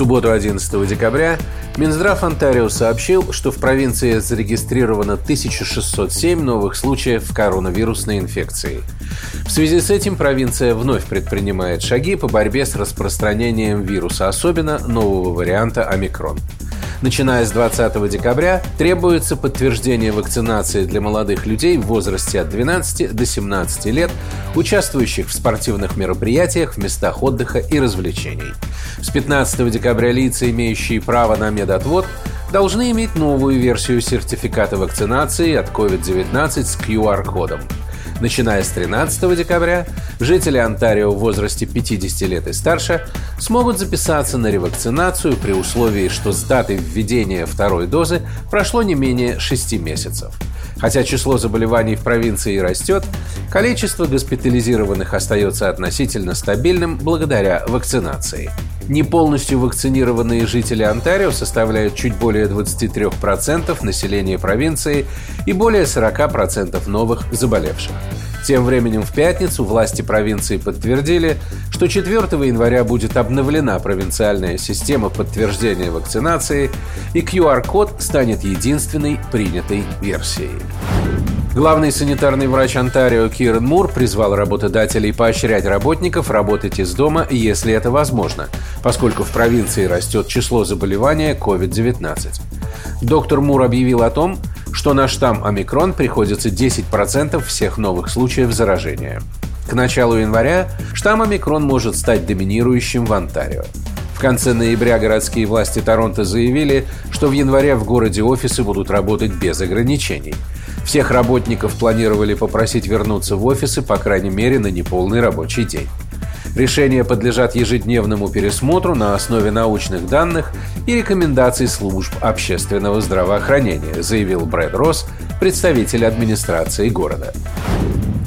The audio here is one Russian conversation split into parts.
Субботу 11 декабря Минздрав Онтарио сообщил, что в провинции зарегистрировано 1607 новых случаев коронавирусной инфекции. В связи с этим провинция вновь предпринимает шаги по борьбе с распространением вируса, особенно нового варианта омикрон. Начиная с 20 декабря требуется подтверждение вакцинации для молодых людей в возрасте от 12 до 17 лет, участвующих в спортивных мероприятиях в местах отдыха и развлечений. С 15 декабря лица, имеющие право на медотвод, должны иметь новую версию сертификата вакцинации от COVID-19 с QR-кодом. Начиная с 13 декабря, жители Онтарио в возрасте 50 лет и старше смогут записаться на ревакцинацию при условии, что с даты введения второй дозы прошло не менее 6 месяцев. Хотя число заболеваний в провинции растет, количество госпитализированных остается относительно стабильным благодаря вакцинации. Не полностью вакцинированные жители Онтарио составляют чуть более 23% населения провинции и более 40% новых заболевших. Тем временем в пятницу власти провинции подтвердили, что 4 января будет обновлена провинциальная система подтверждения вакцинации, и QR-код станет единственной принятой версией. Главный санитарный врач Онтарио Кирен Мур призвал работодателей поощрять работников работать из дома, если это возможно, поскольку в провинции растет число заболевания COVID-19. Доктор Мур объявил о том, что на штамм омикрон приходится 10% всех новых случаев заражения. К началу января штамм омикрон может стать доминирующим в Онтарио. В конце ноября городские власти Торонто заявили, что в январе в городе офисы будут работать без ограничений – всех работников планировали попросить вернуться в офисы, по крайней мере, на неполный рабочий день. Решения подлежат ежедневному пересмотру на основе научных данных и рекомендаций служб общественного здравоохранения, заявил Брэд Росс, представитель администрации города.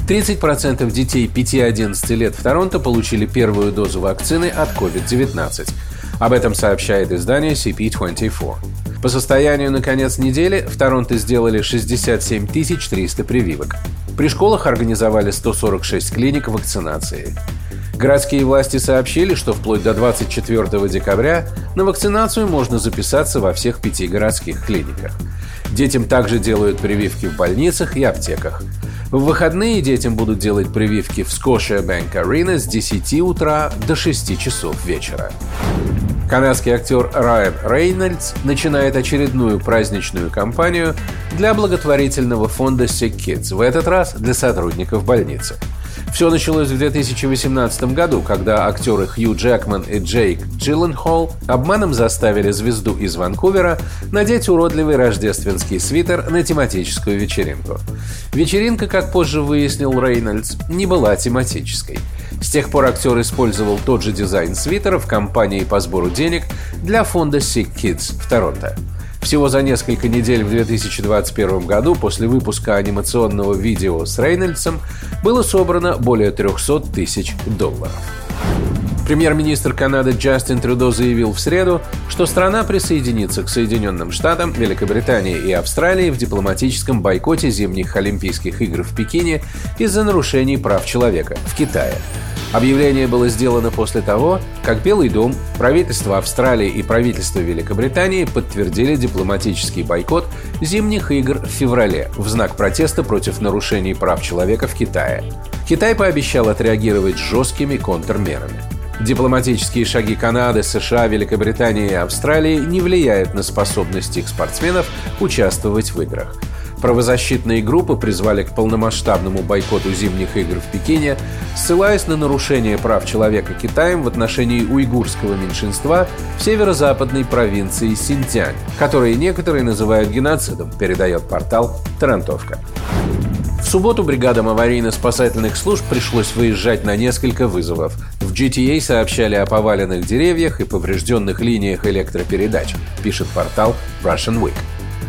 30% детей 5-11 лет в Торонто получили первую дозу вакцины от COVID-19. Об этом сообщает издание CP24. По состоянию на конец недели в Торонто сделали 67 300 прививок. При школах организовали 146 клиник вакцинации. Городские власти сообщили, что вплоть до 24 декабря на вакцинацию можно записаться во всех пяти городских клиниках. Детям также делают прививки в больницах и аптеках. В выходные детям будут делать прививки в Scotia Bank Arena с 10 утра до 6 часов вечера. Канадский актер Райан Рейнольдс начинает очередную праздничную кампанию для благотворительного фонда Sick Kids, в этот раз для сотрудников больницы. Все началось в 2018 году, когда актеры Хью Джекман и Джейк Джилленхолл обманом заставили звезду из Ванкувера надеть уродливый рождественский свитер на тематическую вечеринку. Вечеринка, как позже выяснил Рейнольдс, не была тематической. С тех пор актер использовал тот же дизайн свитера в кампании по сбору денег для фонда Sick Kids в Торонто. Всего за несколько недель в 2021 году после выпуска анимационного видео с Рейнольдсом было собрано более 300 тысяч долларов. Премьер-министр Канады Джастин Трюдо заявил в среду, что страна присоединится к Соединенным Штатам, Великобритании и Австралии в дипломатическом бойкоте зимних Олимпийских игр в Пекине из-за нарушений прав человека в Китае. Объявление было сделано после того, как Белый дом, правительство Австралии и правительство Великобритании подтвердили дипломатический бойкот зимних игр в феврале в знак протеста против нарушений прав человека в Китае. Китай пообещал отреагировать жесткими контрмерами. Дипломатические шаги Канады, США, Великобритании и Австралии не влияют на способность их спортсменов участвовать в играх. Правозащитные группы призвали к полномасштабному бойкоту зимних игр в Пекине, ссылаясь на нарушение прав человека Китаем в отношении уйгурского меньшинства в северо-западной провинции Синьцзянь, которые некоторые называют геноцидом, передает портал «Тарантовка». Субботу бригадам аварийно-спасательных служб пришлось выезжать на несколько вызовов. В GTA сообщали о поваленных деревьях и поврежденных линиях электропередач, пишет портал Russian Week.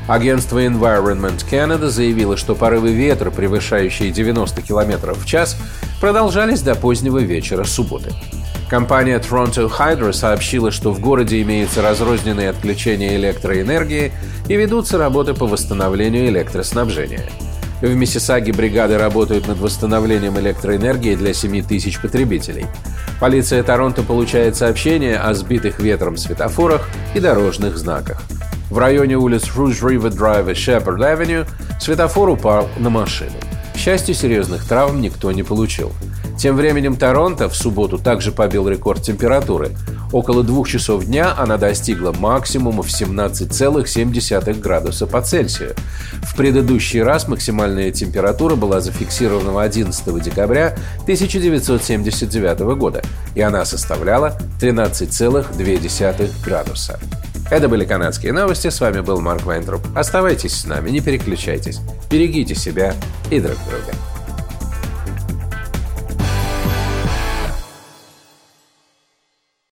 Агентство Environment Canada заявило, что порывы ветра, превышающие 90 км в час, продолжались до позднего вечера субботы. Компания Toronto Hydro сообщила, что в городе имеются разрозненные отключения электроэнергии и ведутся работы по восстановлению электроснабжения. В Миссисаге бригады работают над восстановлением электроэнергии для 7 тысяч потребителей. Полиция Торонто получает сообщения о сбитых ветром светофорах и дорожных знаках. В районе улиц Rouge River Drive и Shepherd Avenue светофор упал на машину. К счастью, серьезных травм никто не получил. Тем временем Торонто в субботу также побил рекорд температуры. Около двух часов дня она достигла максимума в 17,7 градуса по Цельсию. В предыдущий раз максимальная температура была зафиксирована 11 декабря 1979 года, и она составляла 13,2 градуса. Это были канадские новости. С вами был Марк Вайнтруп. Оставайтесь с нами, не переключайтесь. Берегите себя и друг друга.